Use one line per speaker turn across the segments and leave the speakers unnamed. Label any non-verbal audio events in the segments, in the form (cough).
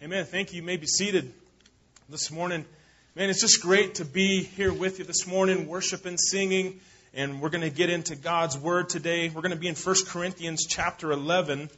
Amen. Thank you. You may be seated this morning. Man, it's just great to be here with you this morning, worshiping, singing, and we're going to get into God's Word today. We're going to be in 1 Corinthians chapter 11,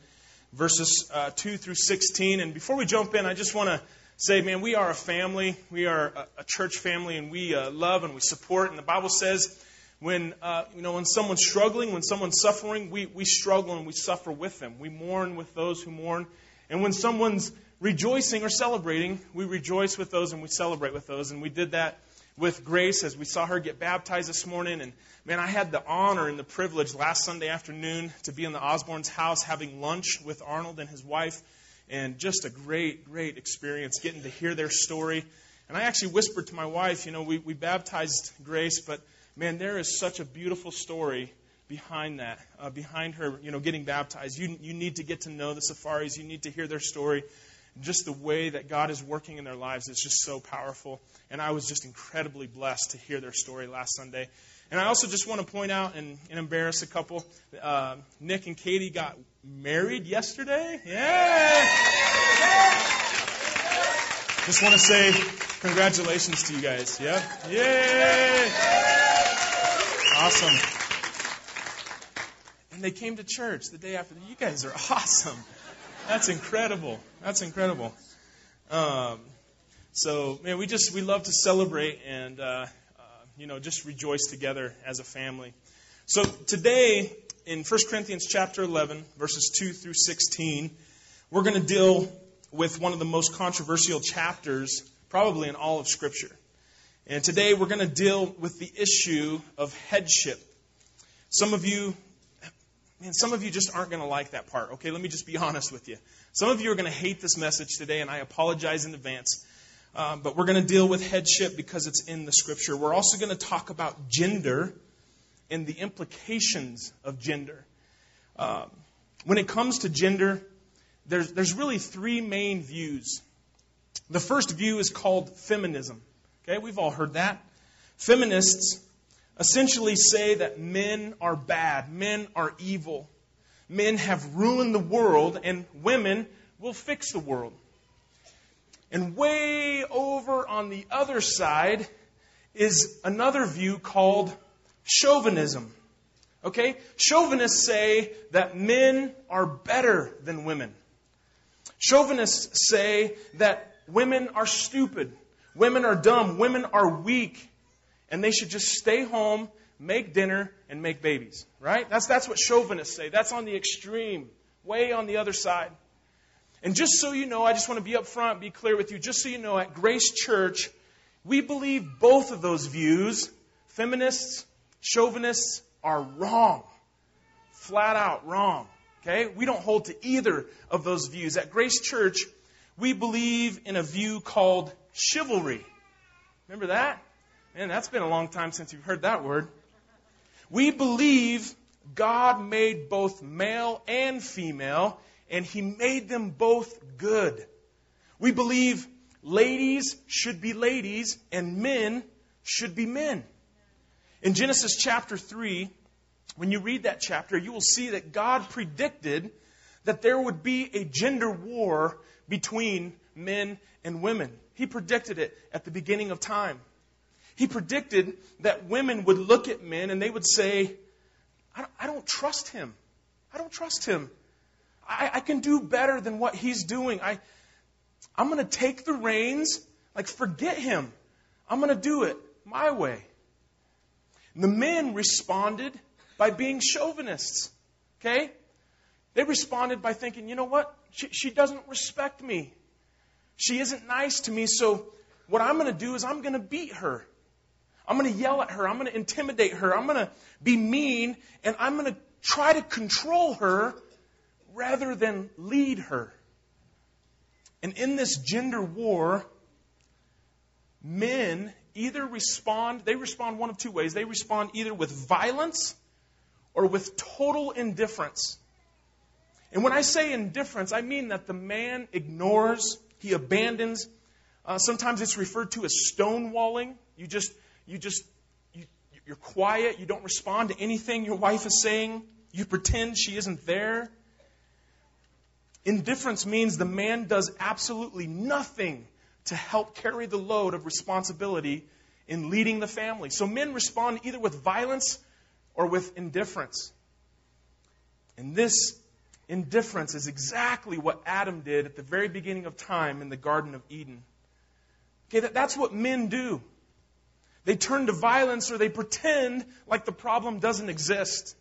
verses uh, 2 through 16. And before we jump in, I just want to say, man, we are a family. We are a, a church family, and we uh, love and we support. And the Bible says, when uh, you know when someone's struggling, when someone's suffering, we, we struggle and we suffer with them. We mourn with those who mourn. And when someone's rejoicing or celebrating, we rejoice with those and we celebrate with those. And we did that with Grace as we saw her get baptized this morning. And man, I had the honor and the privilege last Sunday afternoon to be in the Osborne's house having lunch with Arnold and his wife. And just a great, great experience getting to hear their story. And I actually whispered to my wife, you know, we, we baptized Grace, but man, there is such a beautiful story behind that, uh, behind her, you know, getting baptized. You, you need to get to know the Safaris. You need to hear their story just the way that God is working in their lives is just so powerful. And I was just incredibly blessed to hear their story last Sunday. And I also just want to point out and, and embarrass a couple. Uh, Nick and Katie got married yesterday. Yeah! Just want to say congratulations to you guys. Yeah? Yay! Awesome. And they came to church the day after. You guys are awesome. That's incredible. That's incredible. Um, so, man, we just we love to celebrate and uh, uh, you know just rejoice together as a family. So today in 1 Corinthians chapter 11, verses 2 through 16, we're going to deal with one of the most controversial chapters probably in all of Scripture. And today we're going to deal with the issue of headship. Some of you man, some of you just aren't going to like that part. Okay, let me just be (laughs) honest with you. Some of you are going to hate this message today, and I apologize in advance. Um, but we're going to deal with headship because it's in the scripture. We're also going to talk about gender and the implications of gender. Um, when it comes to gender, there's, there's really three main views. The first view is called feminism. Okay, we've all heard that. Feminists essentially say that men are bad, men are evil, men have ruined the world, and women will fix the world. And way over on the other side is another view called chauvinism. Okay? Chauvinists say that men are better than women. Chauvinists say that women are stupid, women are dumb, women are weak, and they should just stay home, make dinner, and make babies. Right? That's, that's what chauvinists say. That's on the extreme, way on the other side. And just so you know, I just want to be upfront, be clear with you. Just so you know, at Grace Church, we believe both of those views, feminists, chauvinists, are wrong. Flat out wrong. Okay? We don't hold to either of those views. At Grace Church, we believe in a view called chivalry. Remember that? Man, that's been a long time since you've heard that word. We believe God made both male and female, and He made them both good. We believe ladies should be ladies, and men should be men. In Genesis chapter 3, when you read that chapter, you will see that God predicted that there would be a gender war between men and women. He predicted it at the beginning of time. He predicted that women would look at men and they would say, I don't, trust him. I don't trust him. I, I can do better than what he's doing. I, I'm going to take the reins, like, forget him. I'm going to do it my way. And the men responded by being chauvinists. Okay? They responded by thinking, you know what? She, she doesn't respect me. She isn't nice to me, so what I'm going to do is I'm going to beat her. I'm going to yell at her. I'm going to intimidate her. I'm going to be mean, and I'm going to try to control her rather than lead her. And in this gender war, men either respond, they respond one of two ways. They respond either with violence or with total indifference. And when I say indifference, I mean that the man ignores, he abandons. Uh, sometimes it's referred to as stonewalling. You just you just you, you're quiet, you don't respond to anything your wife is saying, you pretend she isn't there. Indifference means the man does absolutely nothing to help carry the load of responsibility in leading the family. So men respond either with violence or with indifference. And this indifference is exactly what Adam did at the very beginning of time in the Garden of Eden. Okay, that, that's what men do. They turn to violence or they pretend like the problem doesn't exist.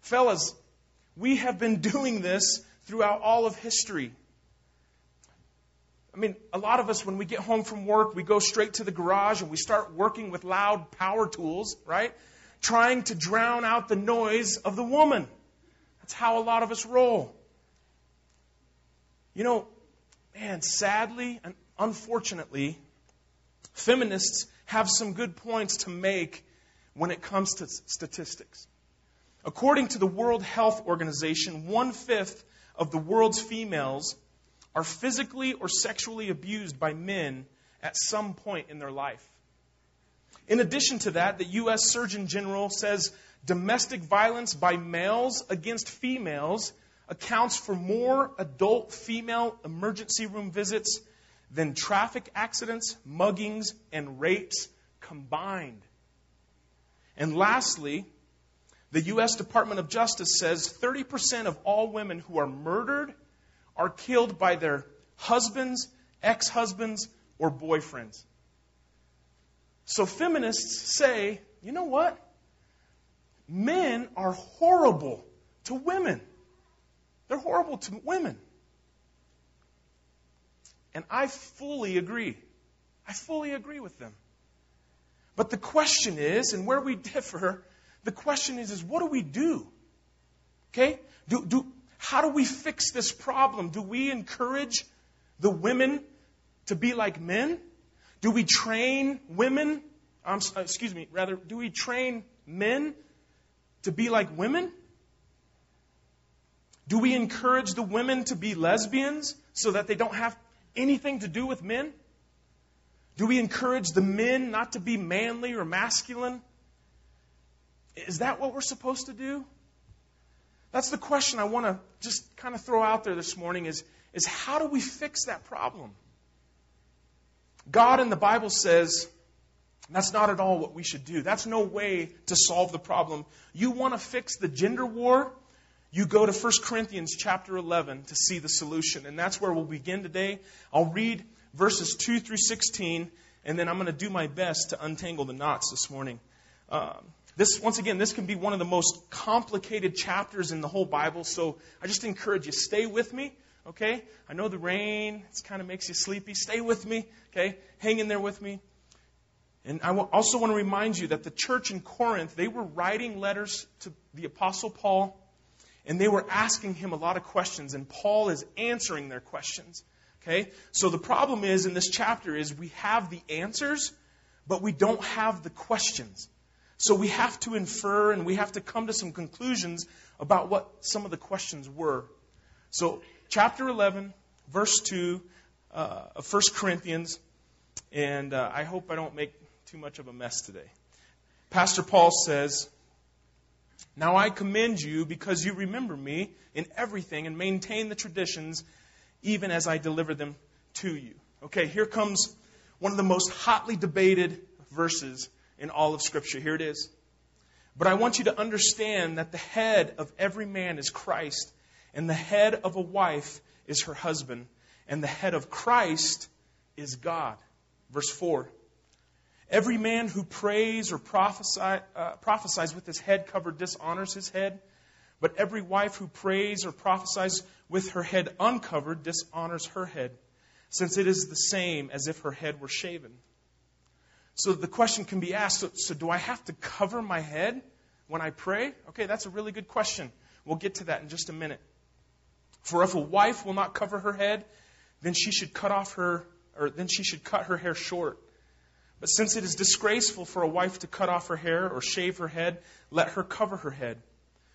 Fellas, we have been doing this throughout all of history. I mean, a lot of us, when we get home from work, we go straight to the garage and we start working with loud power tools, right? Trying to drown out the noise of the woman. That's how a lot of us roll. You know, man, sadly and unfortunately, feminists have some good points to make when it comes to statistics. According to the World Health Organization, one fifth of the world's females are physically or sexually abused by men at some point in their life. In addition to that, the U.S. Surgeon General says domestic violence by males against females accounts for more adult female emergency room visits than traffic accidents, muggings, and rapes combined. And lastly, the U.S. Department of Justice says 30% of all women who are murdered are killed by their husbands, ex husbands, or boyfriends. So feminists say, you know what? Men are horrible to women. They're horrible to women. And I fully agree. I fully agree with them. But the question is, and where we differ, the question is, is what do we do? Okay? Do, do, how do we fix this problem? Do we encourage the women to be like men? Do we train women? Um, excuse me, rather, do we train men to be like women? Do we encourage the women to be lesbians so that they don't have anything to do with men? Do we encourage the men not to be manly or masculine? Is that what we're supposed to do? That's the question I want to just kind of throw out there this morning is, is how do we fix that problem? God in the Bible says that's not at all what we should do. That's no way to solve the problem. You want to fix the gender war? You go to 1 Corinthians chapter 11 to see the solution. And that's where we'll begin today. I'll read verses 2 through 16, and then I'm going to do my best to untangle the knots this morning. Um, this, once again, this can be one of the most complicated chapters in the whole Bible, so I just encourage you, stay with me, okay? I know the rain, it kind of makes you sleepy. Stay with me, okay? Hang in there with me. And I also want to remind you that the church in Corinth, they were writing letters to the Apostle Paul and they were asking him a lot of questions, and Paul is answering their questions. Okay? So the problem is in this chapter is we have the answers, but we don't have the questions. So we have to infer and we have to come to some conclusions about what some of the questions were. So, chapter 11, verse 2 uh, of 1 Corinthians, and uh, I hope I don't make too much of a mess today. Pastor Paul says, now I commend you because you remember me in everything and maintain the traditions even as I deliver them to you. Okay, here comes one of the most hotly debated verses in all of Scripture. Here it is. But I want you to understand that the head of every man is Christ, and the head of a wife is her husband, and the head of Christ is God. Verse 4. Every man who prays or prophesy, uh, prophesies with his head covered dishonors his head, but every wife who prays or prophesies with her head uncovered dishonors her head, since it is the same as if her head were shaven. So the question can be asked so, so do I have to cover my head when I pray? Okay, that's a really good question. We'll get to that in just a minute. For if a wife will not cover her head, then she should cut off her, or then she should cut her hair short. But since it is disgraceful for a wife to cut off her hair or shave her head, let her cover her head.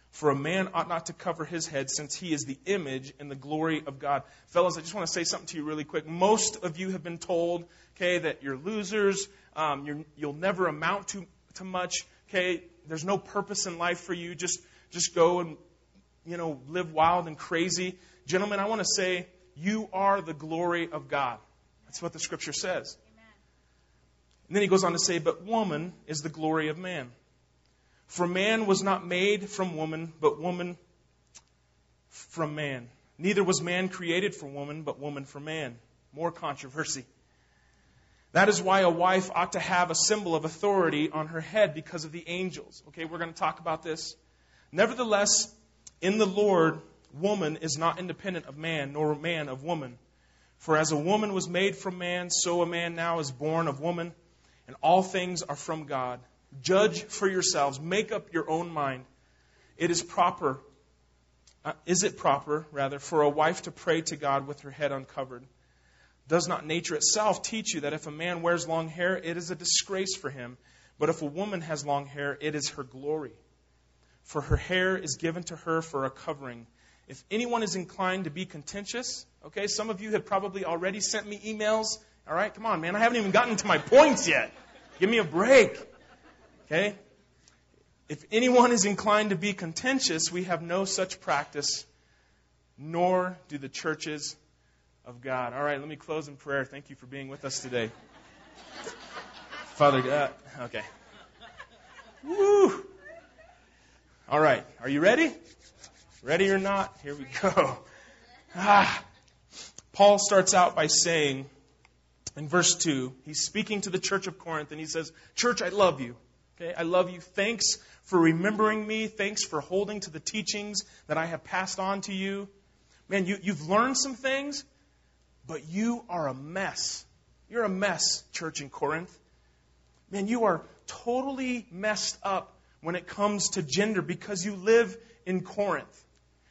For a man ought not to cover his head, since he is the image and the glory of God. Fellas, I just want to say something to you really quick. Most of you have been told, okay, that you're losers, um, you're, you'll never amount to, to much, okay, there's no purpose in life for you. Just, just go and you know, live wild and crazy. Gentlemen, I want to say, you are the glory of God. That's what the scripture says. And then he goes on to say, But woman is the glory of man. For man was not made from woman, but woman from man. Neither was man created for woman, but woman for man. More controversy. That is why a wife ought to have a symbol of authority on her head because of the angels. Okay, we're going to talk about this. Nevertheless, in the Lord, woman is not independent of man, nor man of woman. For as a woman was made from man, so a man now is born of woman, and all things are from God. Judge for yourselves, make up your own mind. It is proper, uh, is it proper, rather, for a wife to pray to God with her head uncovered? Does not nature itself teach you that if a man wears long hair, it is a disgrace for him? But if a woman has long hair, it is her glory. For her hair is given to her for a covering. If anyone is inclined to be contentious, okay, some of you have probably already sent me emails. All right, come on, man, I haven't even gotten to my points yet. Give me a break. Okay? If anyone is inclined to be contentious, we have no such practice, nor do the churches of God. All right, let me close in prayer. Thank you for being with us today. Father God, okay. Woo! All right, are you ready? Ready or not? Here we go. Ah. Paul starts out by saying in verse 2, he's speaking to the church of Corinth and he says, Church, I love you. Okay, I love you. Thanks for remembering me. Thanks for holding to the teachings that I have passed on to you. Man, you, you've learned some things but you are a mess. You're a mess, church in Corinth. Man, you are totally messed up when it comes to gender because you live in Corinth.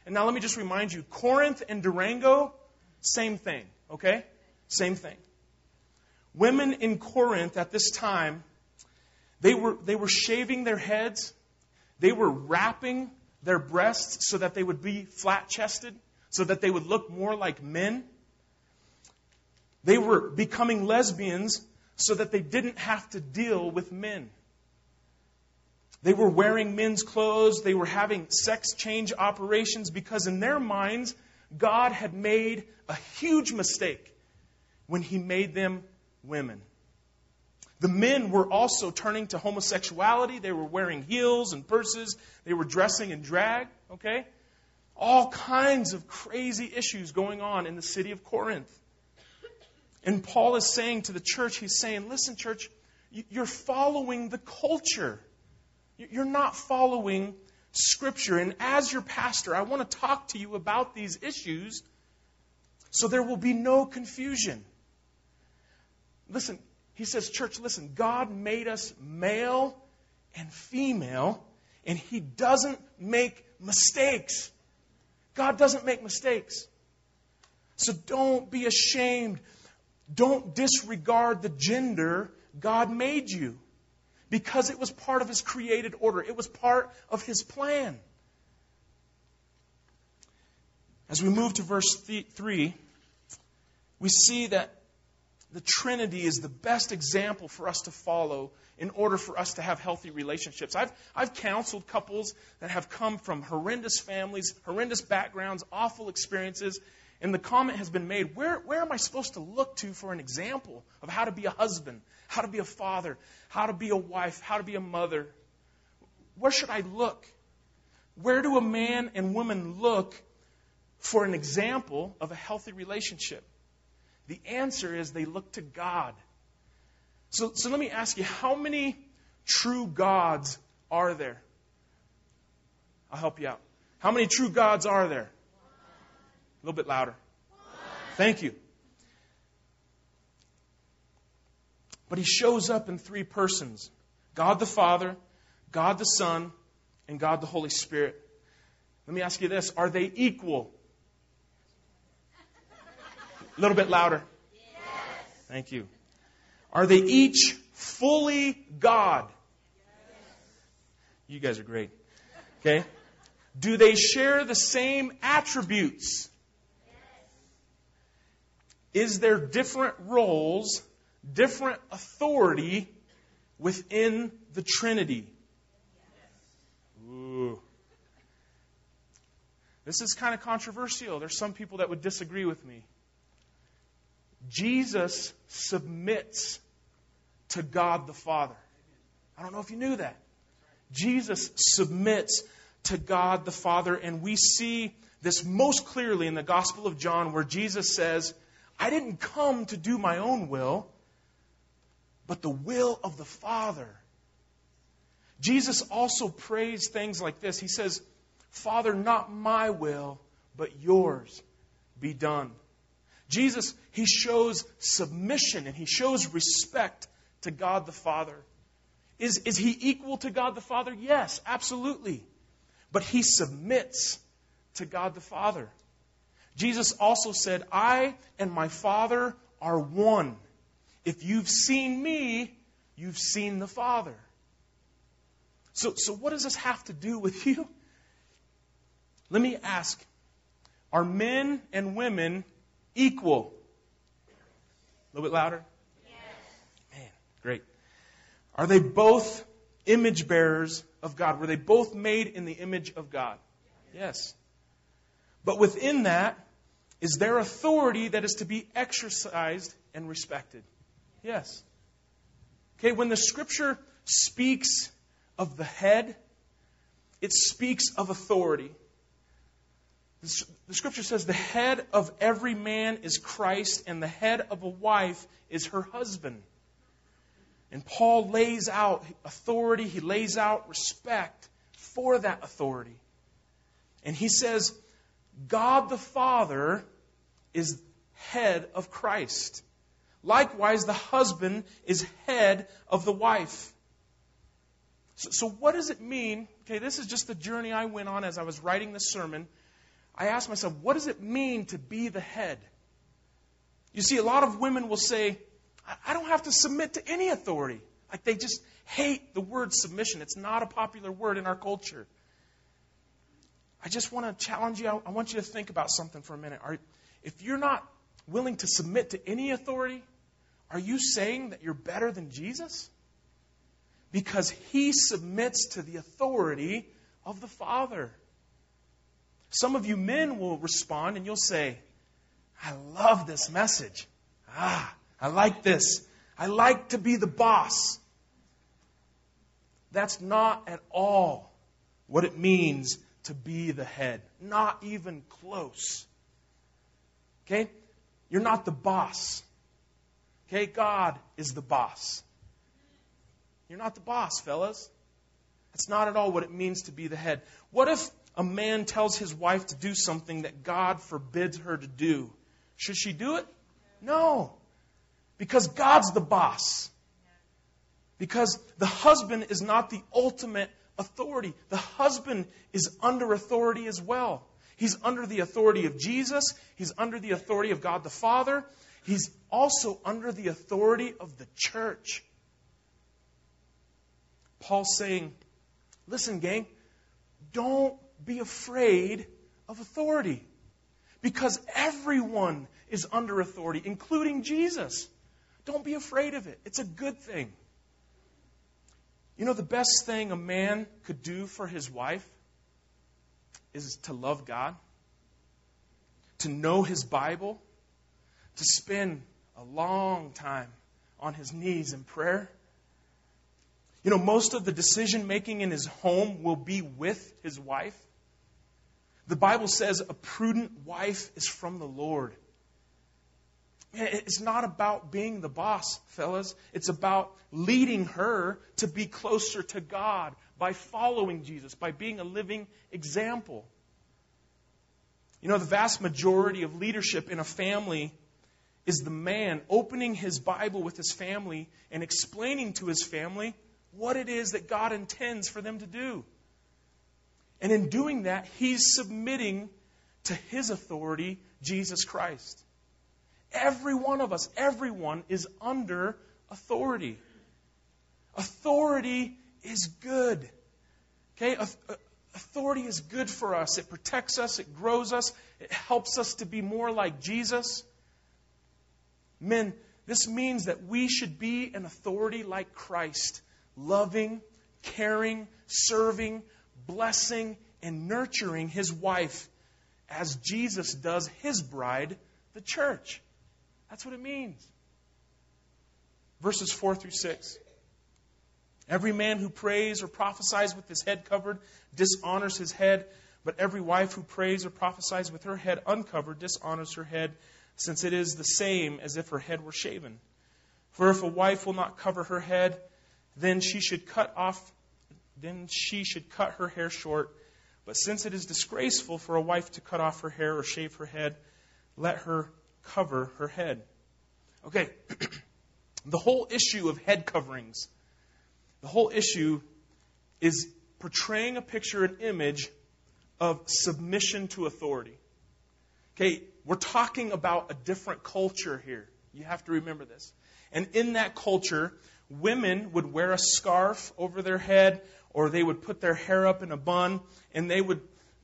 And now let me just remind you Corinth and Durango, same thing, okay? Same thing. Women in Corinth at this time, they were, they were shaving their heads, they were wrapping their breasts so that they would be flat chested, so that they would look more like men. They were becoming lesbians so that they didn't have to deal with men. They were wearing men's clothes. They were having sex change operations because, in their minds, God had made a huge mistake when He made them women. The men were also turning to homosexuality. They were wearing heels and purses. They were dressing in drag, okay? All kinds of crazy issues going on in the city of Corinth. And Paul is saying to the church, he's saying, listen, church, you're following the culture. You're not following Scripture. And as your pastor, I want to talk to you about these issues so there will be no confusion. Listen, he says, church, listen, God made us male and female, and He doesn't make mistakes. God doesn't make mistakes. So don't be ashamed don't disregard the gender God made you because it was part of His created order, it was part of His plan. As we move to verse 3, we see that the Trinity is the best example for us to follow in order for us to have healthy relationships. I've, I've counseled couples that have come from horrendous families, horrendous backgrounds, awful experiences, and the comment has been made where, where am I supposed to look to for an example of how to be a husband, how to be a father, how to be a wife, how to be a mother? Where should I look? Where do a man and woman look for an example of a healthy relationship? The answer is they look to God. So, so let me ask you how many true gods are there? I'll help you out. How many true gods are there? A little bit louder. Thank you. But he shows up in three persons God the Father, God the Son, and God the Holy Spirit. Let me ask you this are they equal? A little bit louder. Yes. Thank you. Are they each fully God? You guys are great. Okay? Do they share the same attributes? is there different roles, different authority within the Trinity? Ooh. This is kind of controversial. There's some people that would disagree with me. Jesus submits to God the Father. I don't know if you knew that. Jesus submits to God the Father, and we see this most clearly in the Gospel of John, where Jesus says, I didn't come to do my own will, but the will of the Father. Jesus also prays things like this He says, Father, not my will, but yours be done. Jesus, he shows submission and he shows respect to God the Father. Is, is he equal to God the Father? Yes, absolutely. But he submits to God the Father. Jesus also said, I and my Father are one. If you've seen me, you've seen the Father. So, so what does this have to do with you? Let me ask Are men and women equal? A little bit louder? Yes. Man, great. Are they both image bearers of God? Were they both made in the image of God? Yes. But within that, is there authority that is to be exercised and respected? Yes. Okay, when the scripture speaks of the head, it speaks of authority. The scripture says the head of every man is Christ, and the head of a wife is her husband. And Paul lays out authority, he lays out respect for that authority. And he says, God the Father is head of Christ. Likewise, the husband is head of the wife. So, so, what does it mean? Okay, this is just the journey I went on as I was writing this sermon. I asked myself, what does it mean to be the head? You see, a lot of women will say, I don't have to submit to any authority. Like they just hate the word submission. It's not a popular word in our culture. I just want to challenge you. I want you to think about something for a minute. Are, if you're not willing to submit to any authority, are you saying that you're better than Jesus? Because he submits to the authority of the Father. Some of you men will respond and you'll say, I love this message. Ah, I like this. I like to be the boss. That's not at all what it means to be the head. Not even close. Okay? You're not the boss. Okay? God is the boss. You're not the boss, fellas. That's not at all what it means to be the head. What if a man tells his wife to do something that God forbids her to do? Should she do it? No. Because God's the boss. Because the husband is not the ultimate authority. The husband is under authority as well. He's under the authority of Jesus. He's under the authority of God the Father. He's also under the authority of the church. Paul's saying, listen, gang, don't be afraid of authority. Because everyone is under authority, including Jesus. Don't be afraid of it. It's a good thing. You know, the best thing a man could do for his wife is to love God, to know his Bible, to spend a long time on his knees in prayer. You know, most of the decision making in his home will be with his wife. The Bible says a prudent wife is from the Lord. It's not about being the boss, fellas. It's about leading her to be closer to God by following Jesus, by being a living example. You know, the vast majority of leadership in a family is the man opening his Bible with his family and explaining to his family what it is that God intends for them to do. And in doing that, he's submitting to his authority, Jesus Christ. Every one of us, everyone is under authority. Authority is good. Okay? Uh, authority is good for us. It protects us, it grows us, it helps us to be more like Jesus. Men, this means that we should be an authority like Christ, loving, caring, serving, blessing, and nurturing his wife as Jesus does his bride, the church. That's what it means. Verses 4 through 6. Every man who prays or prophesies with his head covered dishonors his head, but every wife who prays or prophesies with her head uncovered dishonors her head, since it is the same as if her head were shaven. For if a wife will not cover her head, then she should cut off then she should cut her hair short. But since it is disgraceful for a wife to cut off her hair or shave her head, let her cover her head. Okay, (clears throat) the whole issue of head coverings, the whole issue is portraying a picture, an image of submission to authority. Okay, we're talking about a different culture here. You have to remember this. And in that culture, women would wear a scarf over their head or they would put their hair up in a bun and they would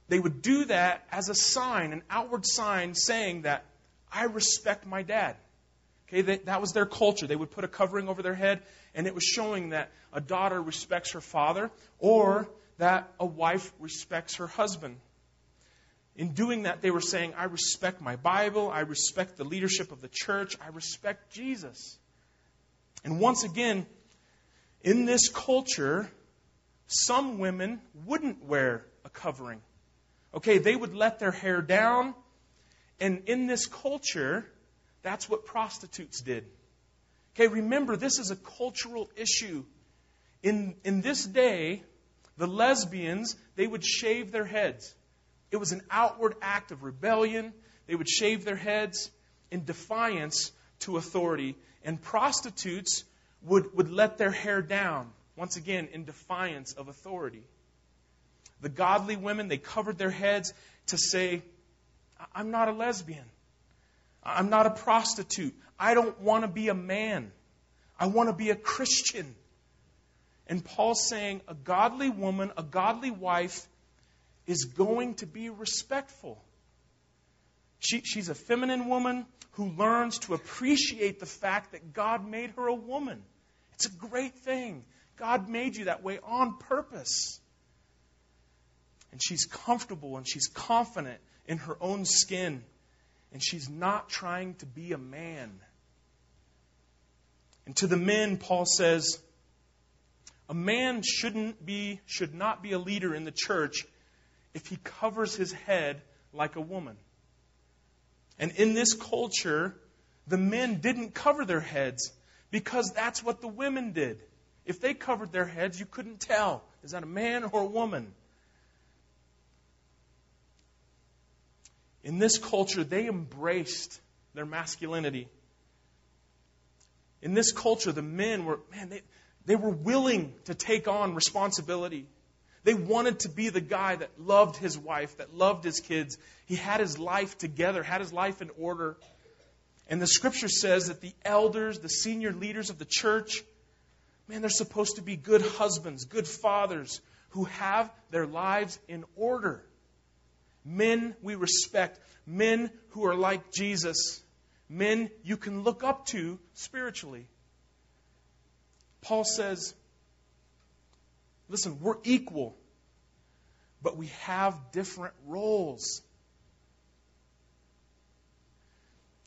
they would do that as a sign, an outward sign saying that I respect my dad. Okay, they, that was their culture. They would put a covering over their head, and it was showing that a daughter respects her father or that a wife respects her husband. In doing that, they were saying, I respect my Bible, I respect the leadership of the church, I respect Jesus. And once again, in this culture, some women wouldn't wear a covering. Okay, they would let their hair down. And in this culture, that's what prostitutes did. Okay, remember, this is a cultural issue. In, in this day, the lesbians, they would shave their heads. It was an outward act of rebellion. They would shave their heads in defiance to authority. And prostitutes would, would let their hair down, once again, in defiance of authority. The godly women, they covered their heads to say, I'm not a lesbian. I'm not a prostitute. I don't want to be a man. I want to be a Christian. And Paul's saying a godly woman, a godly wife, is going to be respectful. She, she's a feminine woman who learns to appreciate the fact that God made her a woman. It's a great thing. God made you that way on purpose. And she's comfortable and she's confident in her own skin. And she's not trying to be a man. And to the men, Paul says, a man shouldn't be, should not be a leader in the church if he covers his head like a woman. And in this culture, the men didn't cover their heads because that's what the women did. If they covered their heads, you couldn't tell is that a man or a woman? In this culture, they embraced their masculinity. In this culture, the men were, man, they, they were willing to take on responsibility. They wanted to be the guy that loved his wife, that loved his kids. He had his life together, had his life in order. And the scripture says that the elders, the senior leaders of the church, man, they're supposed to be good husbands, good fathers who have their lives in order. Men we respect, men who are like Jesus, men you can look up to spiritually. Paul says, Listen, we're equal, but we have different roles.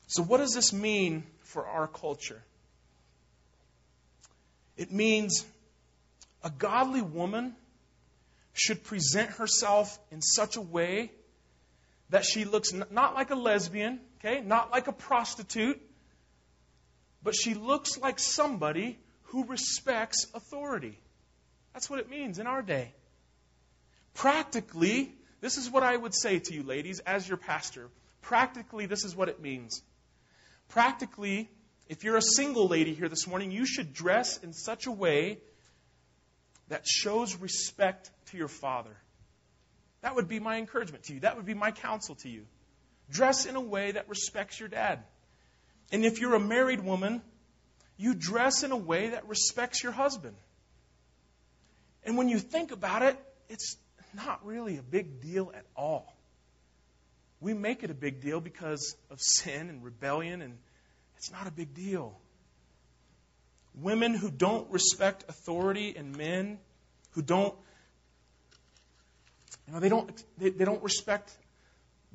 So, what does this mean for our culture? It means a godly woman should present herself in such a way that she looks not like a lesbian, okay, not like a prostitute, but she looks like somebody who respects authority. That's what it means in our day. Practically, this is what I would say to you, ladies, as your pastor. Practically, this is what it means. Practically, if you're a single lady here this morning, you should dress in such a way that shows respect to your father. That would be my encouragement to you. That would be my counsel to you. Dress in a way that respects your dad. And if you're a married woman, you dress in a way that respects your husband. And when you think about it, it's not really a big deal at all. We make it a big deal because of sin and rebellion, and it's not a big deal. Women who don't respect authority and men who don't, you know, they don't, they, they don't respect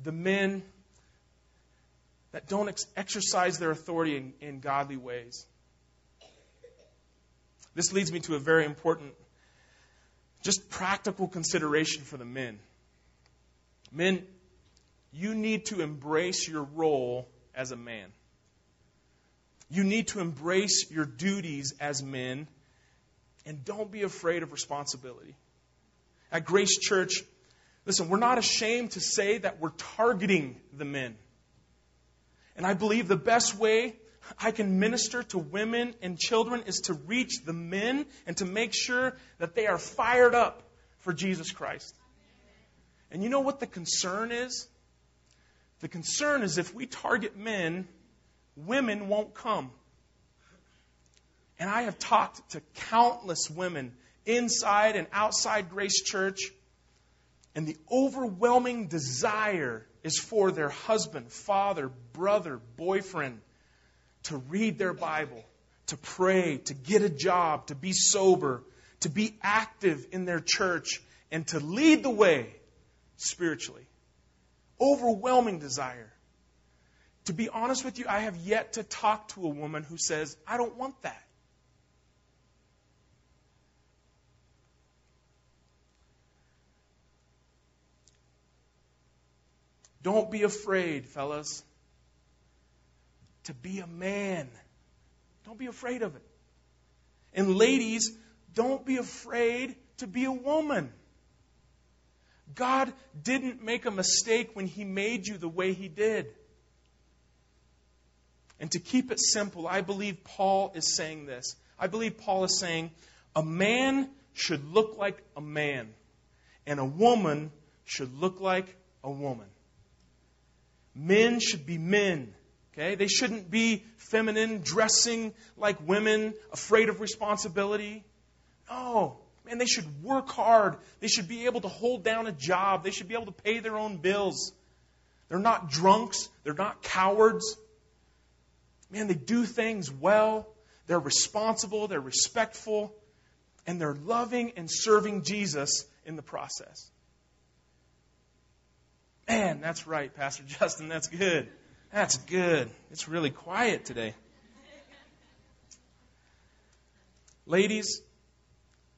the men that don't ex- exercise their authority in, in godly ways. This leads me to a very important, just practical consideration for the men. Men, you need to embrace your role as a man. You need to embrace your duties as men and don't be afraid of responsibility. At Grace Church, listen, we're not ashamed to say that we're targeting the men. And I believe the best way I can minister to women and children is to reach the men and to make sure that they are fired up for Jesus Christ. And you know what the concern is? The concern is if we target men, women won't come. And I have talked to countless women inside and outside Grace Church, and the overwhelming desire is for their husband, father, brother, boyfriend to read their Bible, to pray, to get a job, to be sober, to be active in their church, and to lead the way spiritually. Overwhelming desire. To be honest with you, I have yet to talk to a woman who says, I don't want that. Don't be afraid, fellas, to be a man. Don't be afraid of it. And ladies, don't be afraid to be a woman. God didn't make a mistake when He made you the way He did. And to keep it simple, I believe Paul is saying this. I believe Paul is saying a man should look like a man, and a woman should look like a woman. Men should be men. Okay? They shouldn't be feminine, dressing like women, afraid of responsibility. No. Man, they should work hard. They should be able to hold down a job. They should be able to pay their own bills. They're not drunks. They're not cowards. Man, they do things well. They're responsible. They're respectful. And they're loving and serving Jesus in the process. Man, that's right, Pastor (laughs) Justin. That's good. That's good. It's really quiet today. Ladies,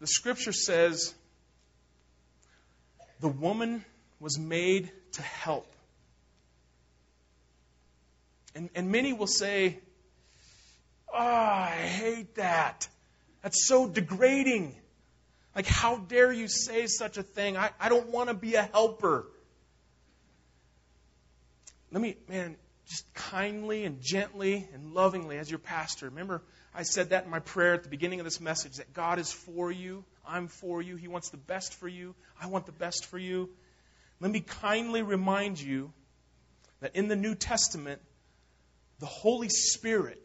the scripture says the woman was made to help. And, and many will say, Oh, I hate that. That's so degrading. Like, how dare you say such a thing? I, I don't want to be a helper. Let me, man, just kindly and gently and lovingly as your pastor. Remember, I said that in my prayer at the beginning of this message that God is for you. I'm for you. He wants the best for you. I want the best for you. Let me kindly remind you that in the New Testament, the Holy Spirit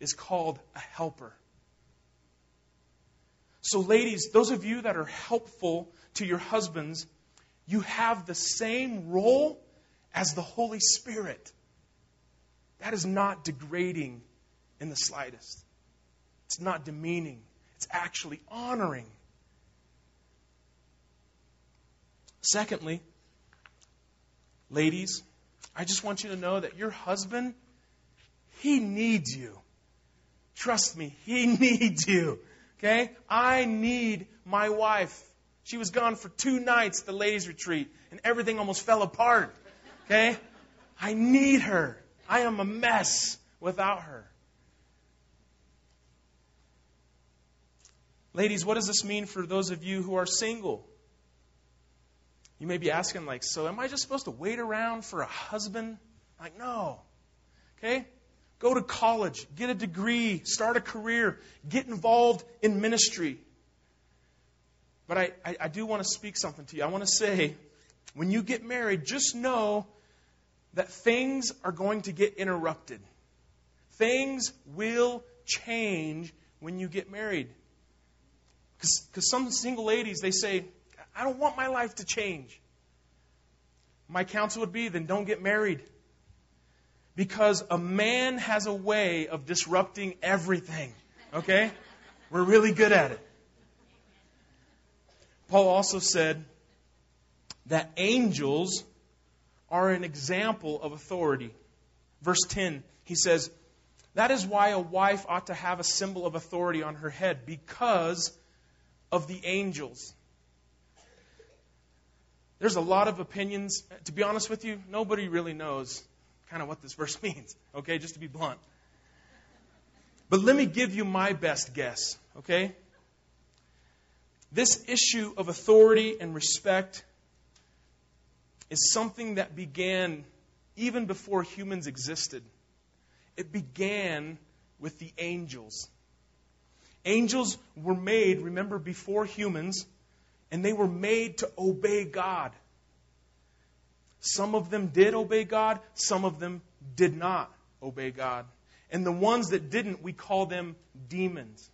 is called a helper. So, ladies, those of you that are helpful to your husbands, you have the same role as the Holy Spirit. That is not degrading in the slightest. It's not demeaning. It's actually honoring. Secondly, ladies, I just want you to know that your husband, he needs you. Trust me, he (laughs) needs you. Okay? I need my wife. She was gone for two nights the ladies' retreat, and everything almost fell apart. Okay? I need her. I am a mess without her. Ladies, what does this mean for those of you who are single? You may be asking, like, so am I just supposed to wait around for a husband? Like, no. Okay? Go to college, get a degree, start a career, get involved in ministry. But I, I, I do want to speak something to you. I want to say, when you get married, just know that things are going to get interrupted. Things will change when you get married. Because some single ladies, they say, I don't want my life to change. My counsel would be then don't get married. Because a man has a way of disrupting everything. Okay? We're really good at it. Paul also said that angels are an example of authority. Verse 10, he says, That is why a wife ought to have a symbol of authority on her head, because of the angels. There's a lot of opinions. To be honest with you, nobody really knows kind of what this verse (laughs) means, okay, just to be blunt. But let me give you my best guess, okay? This issue of authority and respect is something that began even before humans existed. It began with the angels. Angels were made, remember, before humans, and they were made to obey God. Some of them did obey God, some of them did not obey God. And the ones that didn't, we call them demons.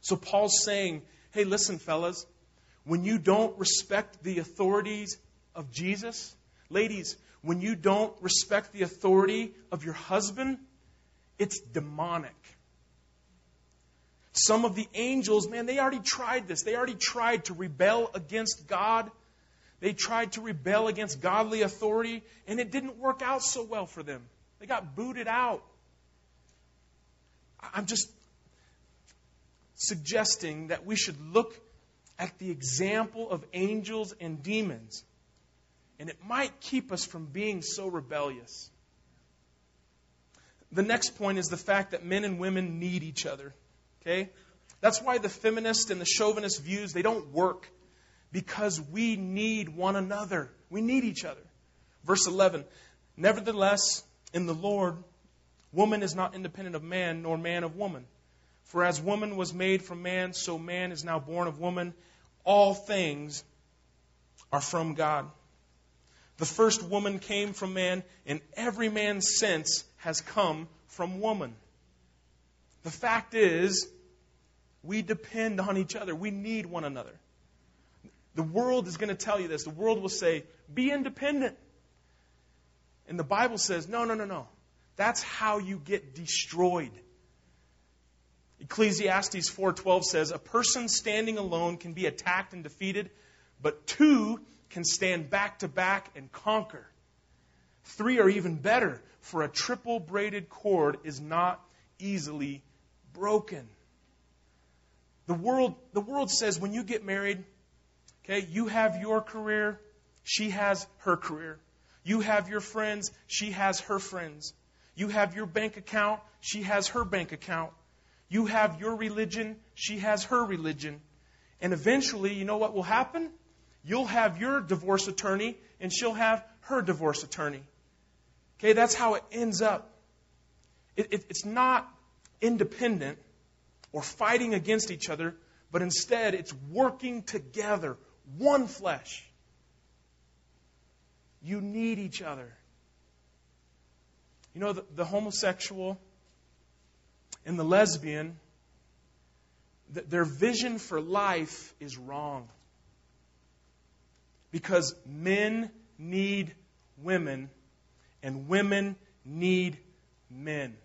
So Paul's saying, hey, listen, fellas, when you don't respect the authorities of Jesus, ladies, when you don't respect the authority of your husband, it's demonic. Some of the angels, man, they already tried this. They already tried to rebel against God. They tried to rebel against godly authority, and it didn't work out so well for them. They got booted out. I'm just suggesting that we should look at the example of angels and demons, and it might keep us from being so rebellious. The next point is the fact that men and women need each other. Okay? That's why the feminist and the chauvinist views they don't work because we need one another. We need each other. Verse 11. Nevertheless, in the Lord, woman is not independent of man, nor man of woman. For as woman was made from man, so man is now born of woman. All things are from God. The first woman came from man, and every man's sense has come from woman. The fact is, we depend on each other. We need one another. The world is going to tell you this. The world will say, be independent. And the Bible says, no, no, no, no. That's how you get destroyed. Ecclesiastes 4:12 says, "A person standing alone can be attacked and defeated, but two can stand back to back and conquer. Three are even better, for a triple braided cord is not easily broken." The world, the world says when you get married, okay, you have your career, she has her career. You have your friends, she has her friends. You have your bank account, she has her bank account. You have your religion, she has her religion. And eventually, you know what will happen? You'll have your divorce attorney, and she'll have her divorce attorney. Okay, that's how it ends up. It, it, it's not independent or fighting against each other, but instead it's working together, one flesh. You need each other. You know, the, the homosexual and the lesbian, their vision for life is wrong. Because men need women and women need men.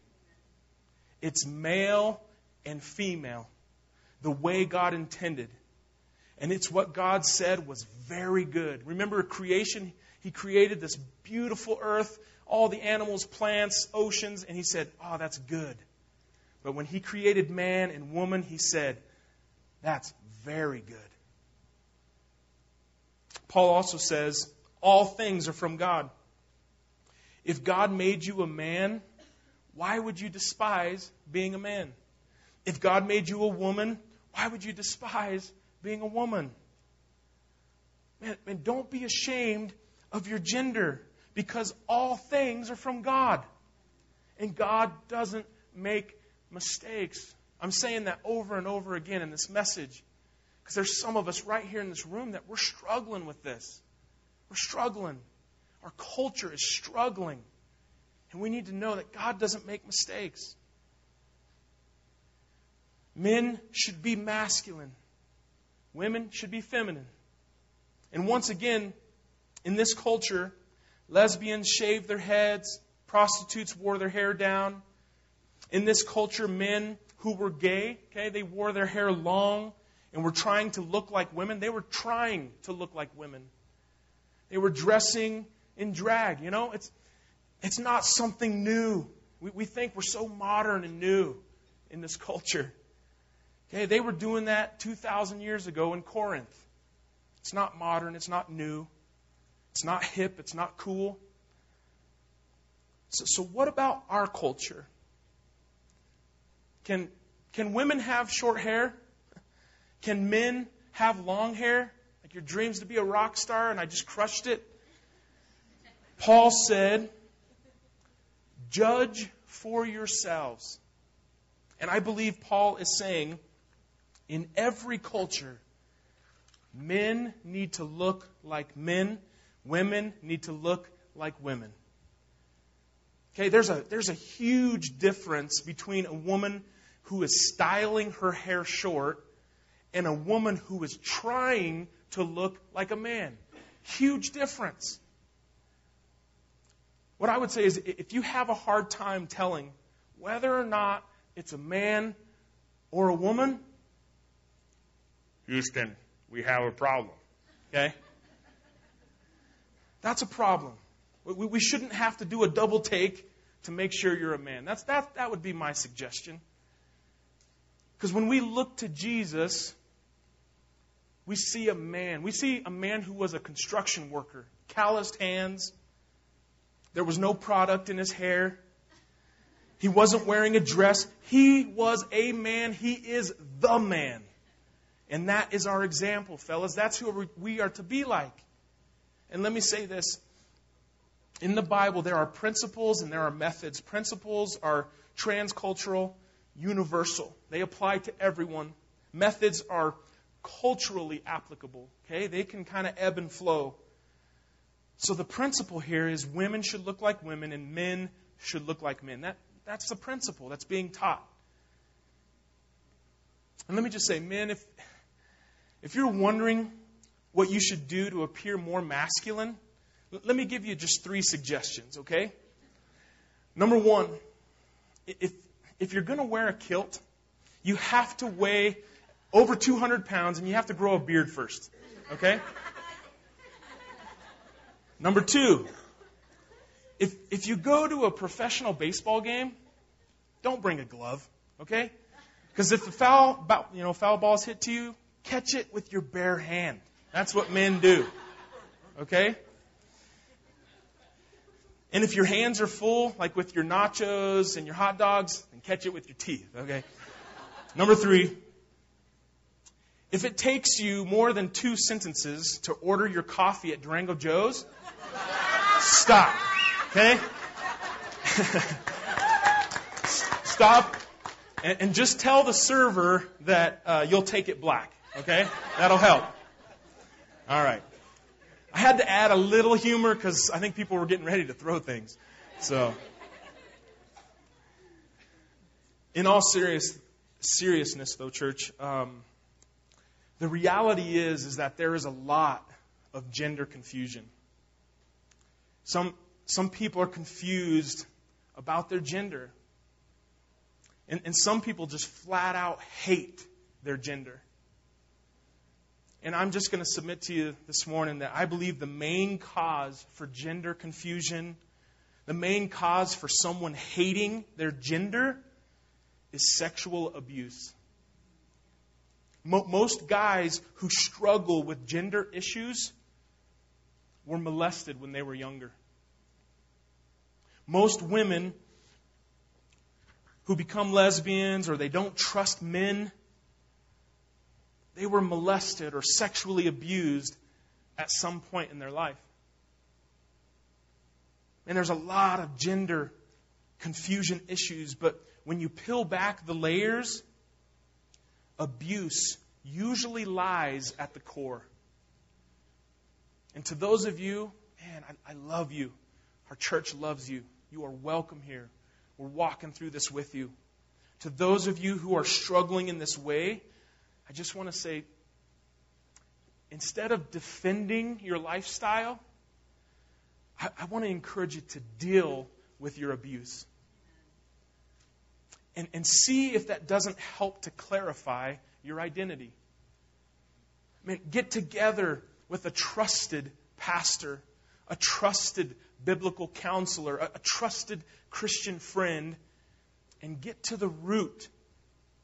It's male and female, the way God intended. And it's what God said was very good. Remember creation? He created this beautiful earth, all the animals, plants, oceans, and He said, Oh, that's good. But when he created man and woman, he said, That's very good. Paul also says, All things are from God. If God made you a man, why would you despise being a man? If God made you a woman, why would you despise being a woman? Man, man, don't be ashamed of your gender because all things are from God. And God doesn't make mistakes. I'm saying that over and over again in this message because there's some of us right here in this room that we're struggling with this. We're struggling. Our culture is struggling. And we need to know that God doesn't make mistakes. Men should be masculine, women should be feminine. And once again, in this culture, lesbians shaved their heads, prostitutes wore their hair down, in this culture, men who were gay, okay, they wore their hair long and were trying to look like women. They were trying to look like women. They were dressing in drag. You know, it's, it's not something new. We, we think we're so modern and new in this culture. Okay, they were doing that 2,000 years ago in Corinth. It's not modern, it's not new, it's not hip, it's not cool. So, so what about our culture? Can, can women have short hair? Can men have long hair? Like your dreams to be a rock star and I just crushed it? Paul said, Judge for yourselves. And I believe Paul is saying, in every culture, men need to look like men, women need to look like women. Okay, there's a, there's a huge difference between a woman who is styling her hair short and a woman who is trying to look like a man. Huge difference. What I would say is if you have a hard time telling whether or not it's a man or a woman, Houston, we have a problem. Okay? That's a problem. We, shouldn't have to do a double take to make sure you're a man. That's, that, that would be my suggestion. Because when we look to Jesus, we see a man. We see a man who was a construction worker, calloused hands. There was no product in his hair. He wasn't wearing a dress. He was a man. He is the man. And that is our example, fellas. That's who we are to be like. And let me say this. In the Bible, there are principles and there are methods. Principles are transcultural, universal. They apply to everyone. Methods are culturally applicable. Okay? They can kind of ebb and flow. So the principle here is women should look like women and men should look like men. That, that's the principle that's being taught. And let me just say, men, if, if you're wondering what you should do to appear more masculine, let me give you just three suggestions, okay? Number one, if, if you're going to wear a kilt, you have to weigh over 200 pounds and you have to grow a beard first, okay? Number two, if, if you go to a professional baseball game, don't bring a glove, okay? Because if the foul, you know, foul balls hit to you, catch it with your bare hand. That's what men do, okay? And if your hands are full, like with your nachos and your hot dogs, then catch it with your teeth, okay? Number three, if it takes you more than two sentences to order your coffee at Durango Joe's, stop, okay? (laughs) stop and, and, just tell the server that uh, you'll take it black, okay? That'll help. All right. I had to add a little humor because I think people were getting ready to throw things. So, in all serious seriousness, though, church, um, the reality is is that there is a lot of gender confusion. Some some people are confused about their gender. And, and some people just flat out hate their gender. And I'm just going to submit to you this morning that I believe the main cause for gender confusion, the main cause for someone hating their gender, is sexual abuse. Most guys who struggle with gender issues were molested when they were younger. Most women who become lesbians or they don't trust men they were molested or sexually abused at some point in their life. And there's a lot of gender confusion issues, but when you peel back the layers, abuse usually lies at the core. And to those of you, man, I, I, love you. Our church loves you. You are welcome here. We're walking through this with you. To those of you who are struggling in this way, I just want to say instead of defending your lifestyle, I, I want to encourage you to deal with your abuse. And, and see if that doesn't help to clarify your identity. I mean, get together with a trusted pastor, a trusted biblical counselor, a, a trusted Christian friend, and get to the root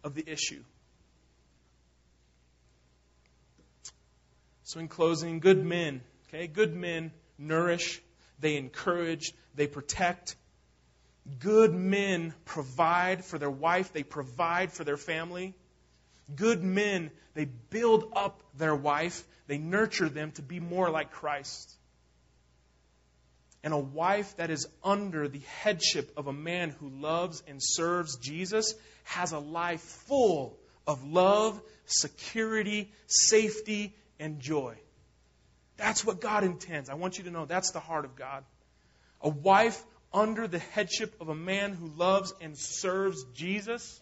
of the issue. So, in closing, good men, okay, good men nourish, they encourage, they protect. Good men provide for their wife, they provide for their family. Good men, they build up their wife, they nurture them to be more like Christ. And a wife that is under the headship of a man who loves and serves Jesus has a life full of love, security, safety, and joy. That's what God intends. I want you to know that's the heart of God. A wife under the headship of a man who loves and serves Jesus,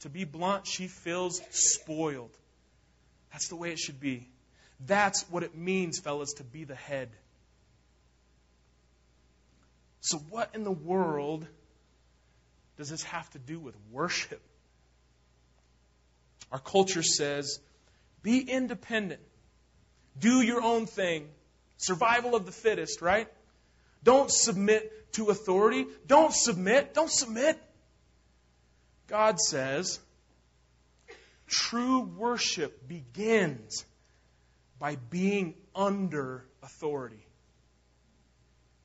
to be blunt, she feels spoiled. That's the way it should be. That's what it means, fellas, to be the head. So, what in the world does this have to do with worship? Our culture says be independent, do your own thing, survival of the fittest, right? Don't submit to authority. Don't submit. Don't submit. God says true worship begins by being under authority.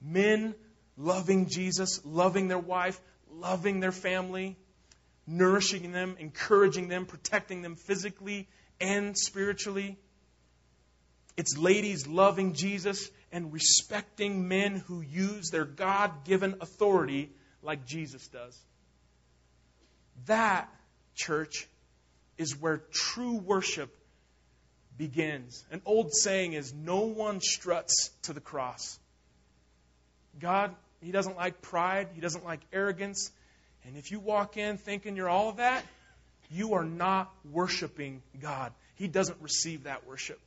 Men loving Jesus, loving their wife, loving their family, nourishing them, encouraging them, protecting them physically and spiritually. It's ladies loving Jesus and respecting men who use their God given authority like Jesus does. That, church, is where true worship begins. An old saying is no one struts to the cross. God, He doesn't like pride, He doesn't like arrogance. And if you walk in thinking you're all of that, you are not worshiping God. He doesn't receive that worship.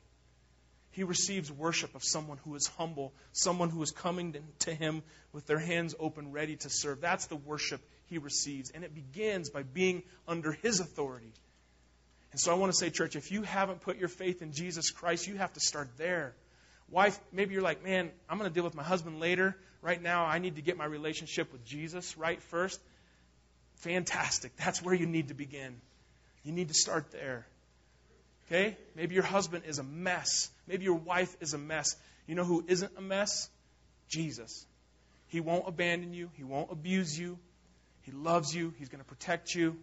He receives worship of someone who is humble, someone who is coming to him with their hands open, ready to serve. That's the worship he receives. And it begins by being under his authority. And so I want to say, church, if you haven't put your faith in Jesus Christ, you have to start there. Wife, maybe you're like, man, I'm going to deal with my husband later. Right now, I need to get my relationship with Jesus right first. Fantastic. That's where you need to begin. You need to start there. Okay? Maybe your husband is a mess. Maybe your wife is a mess. You know who isn't a mess? Jesus. He won't abandon you, He won't abuse you. He loves you, He's going to protect you.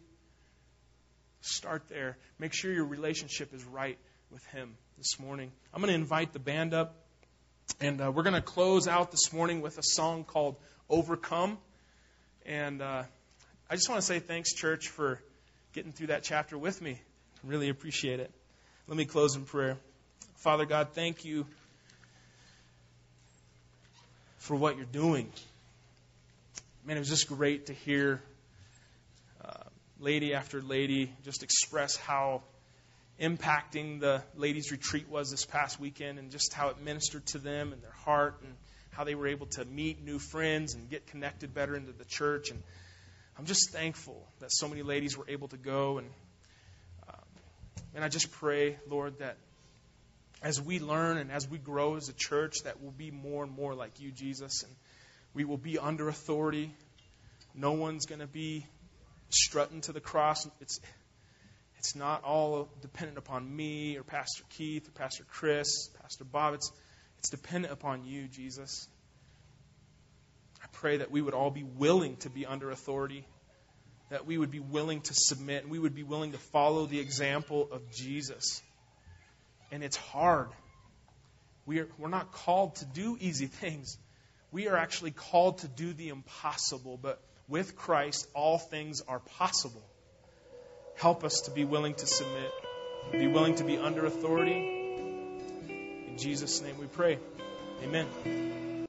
Start there. Make sure your relationship is right with Him this morning. I'm going to invite the band up, and uh, we're going to close out this morning with a song called Overcome. And uh, I just want to say thanks, church, for getting through that chapter with me. Really appreciate it. Let me close in prayer. Father God, thank you for what you're doing. Man, it was just great to hear uh, lady after lady just express how impacting the ladies' retreat was this past weekend and just how it ministered to them and their heart and how they were able to meet new friends and get connected better into the church. And I'm just thankful that so many ladies were able to go and and I just pray, Lord, that as we learn and as we grow as a church, that we'll be more and more like you, Jesus, and we will be under authority. No one's going to be strutting to the cross. It's it's not all dependent upon me or Pastor Keith or Pastor Chris, Pastor Bob. It's it's dependent upon you, Jesus. I pray that we would all be willing to be under authority that we would be willing to submit and we would be willing to follow the example of Jesus. And it's hard. We are, we're not called to do easy things. We are actually called to do the impossible, but with Christ, all things are possible. Help us to be willing to submit, be willing to be under authority. In Jesus' name we pray. Amen.